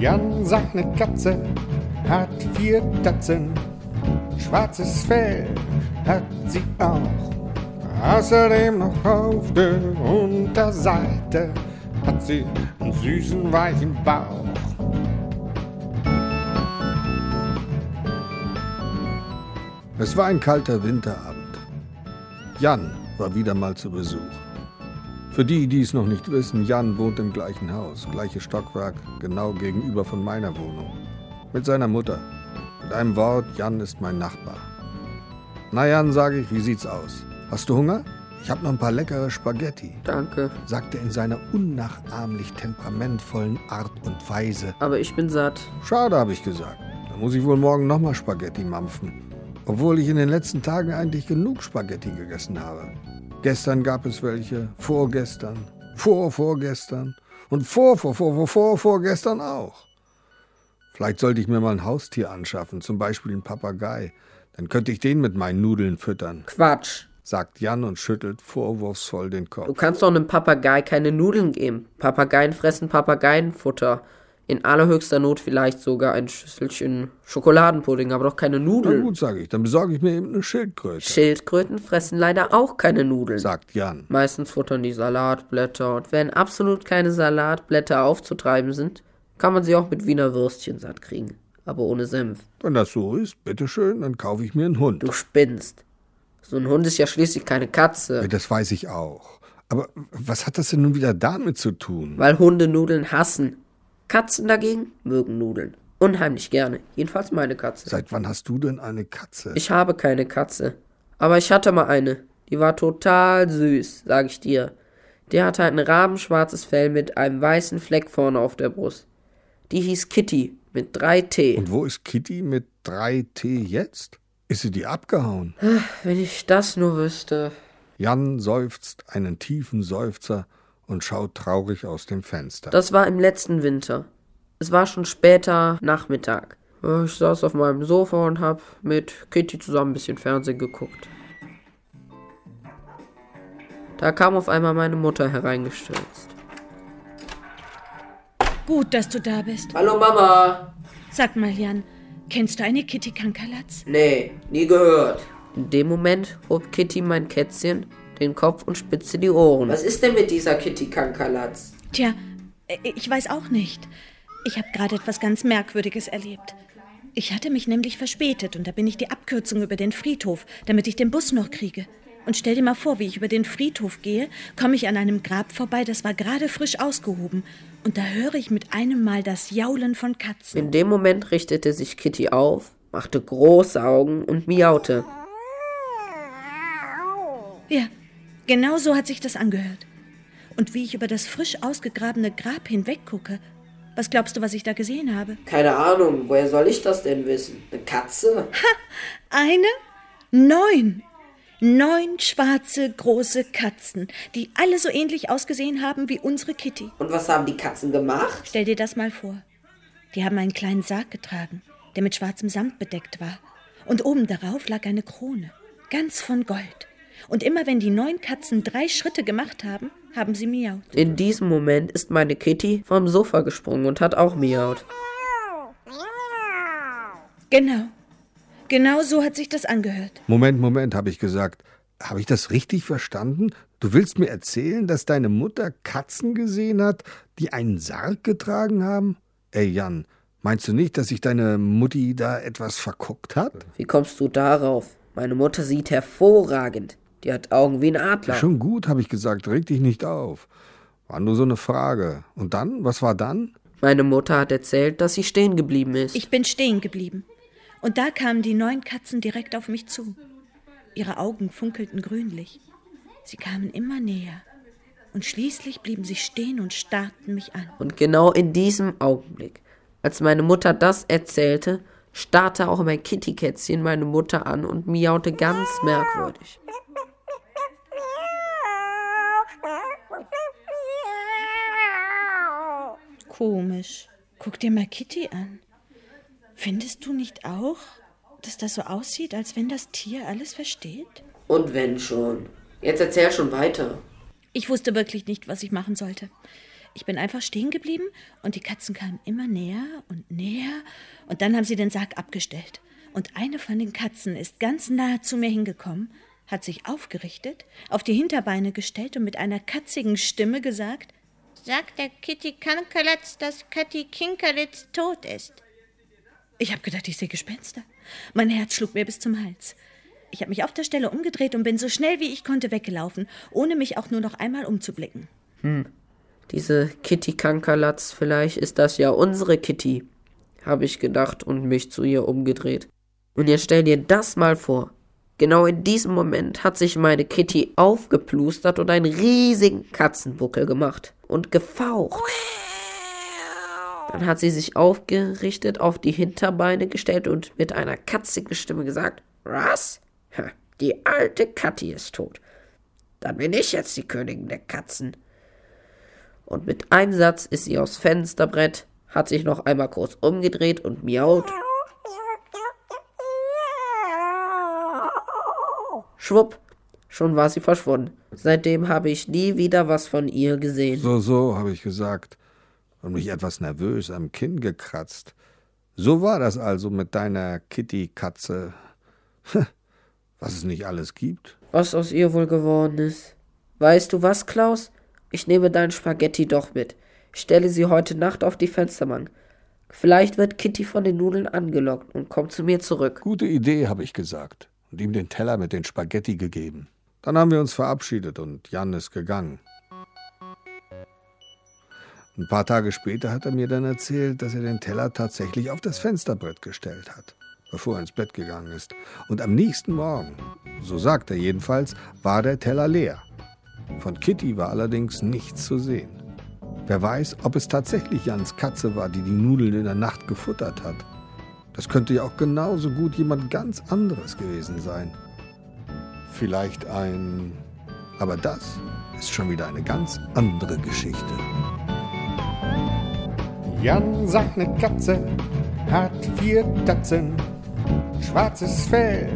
Jan, seine Katze, hat vier Tatzen. Schwarzes Fell hat sie auch. Außerdem noch auf der Unterseite hat sie einen süßen, weichen Bauch. Es war ein kalter Winterabend. Jan war wieder mal zu Besuch. Für die, die es noch nicht wissen, Jan wohnt im gleichen Haus, gleiches Stockwerk, genau gegenüber von meiner Wohnung. Mit seiner Mutter. Mit einem Wort, Jan ist mein Nachbar. Na Jan, sage ich, wie sieht's aus? Hast du Hunger? Ich habe noch ein paar leckere Spaghetti, Danke, sagte er in seiner unnachahmlich temperamentvollen Art und Weise. aber ich bin satt. Schade, habe ich gesagt. Da muss ich wohl morgen nochmal Spaghetti mampfen. Obwohl ich in den letzten Tagen eigentlich genug Spaghetti gegessen habe. Gestern gab es welche, vorgestern, vorvorgestern und vor, vor, vor, vor, vor, vorgestern auch. Vielleicht sollte ich mir mal ein Haustier anschaffen, zum Beispiel einen Papagei. Dann könnte ich den mit meinen Nudeln füttern, Quatsch. sagt Jan und schüttelt vorwurfsvoll den Du Kopf. kannst doch einem Papagei keine Nudeln geben. Papageien fressen Papageienfutter. In allerhöchster Not vielleicht sogar ein Schüsselchen Schokoladenpudding, aber doch keine Na Nudeln. gut, sage ich, dann besorge ich mir eben eine Schildkröte, Schildkröten fressen leider auch keine Nudeln. sagt Jan. Meistens futtern die Salatblätter und wenn absolut keine Salatblätter aufzutreiben sind, kann man sie auch mit Wiener Würstchen satt kriegen. Aber ohne Senf. Wenn das so ist, bitteschön, dann kaufe ich mir einen Hund. Du spinnst. So ein Hund ist ja schließlich keine Katze. Das weiß ich auch. Aber was hat das denn nun wieder damit zu tun? Weil Hunde Nudeln hassen. Katzen dagegen mögen Nudeln. Unheimlich gerne. Jedenfalls meine Katze. Seit wann hast du denn eine Katze? Ich habe keine Katze. Aber ich hatte mal eine. Die war total süß, sag ich dir. Die hatte ein rabenschwarzes Fell mit einem weißen Fleck vorne auf der Brust. Die hieß Kitty mit drei T. Und wo ist Kitty mit 3T jetzt? Ist sie die abgehauen? Wenn ich das nur wüsste. Jan seufzt einen tiefen Seufzer und schaut traurig aus dem Fenster. Das war im letzten Winter. Es war schon später Nachmittag. Ich saß auf meinem Sofa und hab mit Kitty zusammen ein bisschen Fernsehen geguckt. Da kam auf einmal meine Mutter hereingestürzt. Gut, dass du da bist. Hallo Mama! Sag mal, Jan, kennst du eine Kitty Kankerlatz? Nee, nie gehört. In dem Moment hob Kitty mein Kätzchen den Kopf und spitzte die Ohren. Was ist denn mit dieser Kitty Kankerlatz? Tja, ich weiß auch nicht. Ich habe gerade etwas ganz Merkwürdiges erlebt. Ich hatte mich nämlich verspätet und da bin ich die Abkürzung über den Friedhof, damit ich den Bus noch kriege. Und stell dir mal vor, wie ich über den Friedhof gehe, komme ich an einem Grab vorbei, das war gerade frisch ausgehoben. Und da höre ich mit einem Mal das Jaulen von Katzen. In dem Moment richtete sich Kitty auf, machte große Augen und miaute. Ja, genau so hat sich das angehört. Und wie ich über das frisch ausgegrabene Grab hinweggucke, was glaubst du, was ich da gesehen habe? Keine Ahnung, woher soll ich das denn wissen? Eine Katze? Eine? Neun. Neun schwarze, große Katzen, die alle so ähnlich ausgesehen haben wie unsere Kitty. Und was haben die Katzen gemacht? Stell dir das mal vor. Die haben einen kleinen Sarg getragen, der mit schwarzem Samt bedeckt war. Und oben darauf lag eine Krone, ganz von Gold. Und immer wenn die neun Katzen drei Schritte gemacht haben, haben sie miaut. In diesem Moment ist meine Kitty vom Sofa gesprungen und hat auch miaut. Genau. Genau so hat sich das angehört. Moment, Moment, habe ich gesagt. Habe ich das richtig verstanden? Du willst mir erzählen, dass deine Mutter Katzen gesehen hat, die einen Sarg getragen haben? Ey, Jan, meinst du nicht, dass sich deine Mutti da etwas verguckt hat? Wie kommst du darauf? Meine Mutter sieht hervorragend. Die hat Augen wie ein Adler. Schon gut, habe ich gesagt, reg dich nicht auf. War nur so eine Frage. Und dann? Was war dann? Meine Mutter hat erzählt, dass sie stehen geblieben ist. Ich bin stehen geblieben. Und da kamen die neun Katzen direkt auf mich zu. Ihre Augen funkelten grünlich. Sie kamen immer näher. Und schließlich blieben sie stehen und starrten mich an. Und genau in diesem Augenblick, als meine Mutter das erzählte, starrte auch mein Kittykätzchen meine Mutter an und miaute ganz merkwürdig. Komisch. Guck dir mal Kitty an. Findest du nicht auch, dass das so aussieht, als wenn das Tier alles versteht? Und wenn schon. Jetzt erzähl schon weiter. Ich wusste wirklich nicht, was ich machen sollte. Ich bin einfach stehen geblieben und die Katzen kamen immer näher und näher und dann haben sie den Sarg abgestellt. Und eine von den Katzen ist ganz nahe zu mir hingekommen, hat sich aufgerichtet, auf die Hinterbeine gestellt und mit einer katzigen Stimme gesagt: Sagt der Kitty Kankerlatz, dass Katy Kinkerlitz tot ist. Ich habe gedacht, ich sehe Gespenster. Mein Herz schlug mir bis zum Hals. Ich habe mich auf der Stelle umgedreht und bin so schnell wie ich konnte weggelaufen, ohne mich auch nur noch einmal umzublicken. Hm. Diese Kitty Kankerlatz, vielleicht ist das ja unsere Kitty, habe ich gedacht und mich zu ihr umgedreht. Und jetzt stell dir das mal vor. Genau in diesem Moment hat sich meine Kitty aufgeplustert und einen riesigen Katzenbuckel gemacht und gefaucht. Dann hat sie sich aufgerichtet, auf die Hinterbeine gestellt und mit einer katzigen Stimme gesagt, was? Die alte Kathi ist tot. Dann bin ich jetzt die Königin der Katzen. Und mit einem Satz ist sie aufs Fensterbrett, hat sich noch einmal kurz umgedreht und miaut. Schwupp, schon war sie verschwunden. Seitdem habe ich nie wieder was von ihr gesehen. So, so, habe ich gesagt und mich etwas nervös am Kinn gekratzt. So war das also mit deiner Kitty-Katze. Was es nicht alles gibt. Was aus ihr wohl geworden ist. Weißt du was, Klaus? Ich nehme dein Spaghetti doch mit. Ich stelle sie heute Nacht auf die Fensterbank. Vielleicht wird Kitty von den Nudeln angelockt und kommt zu mir zurück. Gute Idee, habe ich gesagt und ihm den Teller mit den Spaghetti gegeben. Dann haben wir uns verabschiedet und Jan ist gegangen. Ein paar Tage später hat er mir dann erzählt, dass er den Teller tatsächlich auf das Fensterbrett gestellt hat, bevor er ins Bett gegangen ist. Und am nächsten Morgen, so sagt er jedenfalls, war der Teller leer. Von Kitty war allerdings nichts zu sehen. Wer weiß, ob es tatsächlich Jans Katze war, die die Nudeln in der Nacht gefuttert hat. Das könnte ja auch genauso gut jemand ganz anderes gewesen sein. Vielleicht ein... Aber das ist schon wieder eine ganz andere Geschichte. Jan, seine Katze, hat vier Tatzen. Schwarzes Fell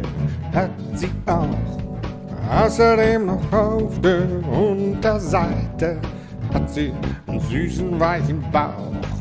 hat sie auch. Außerdem noch auf der Unterseite hat sie einen süßen, weichen Bauch.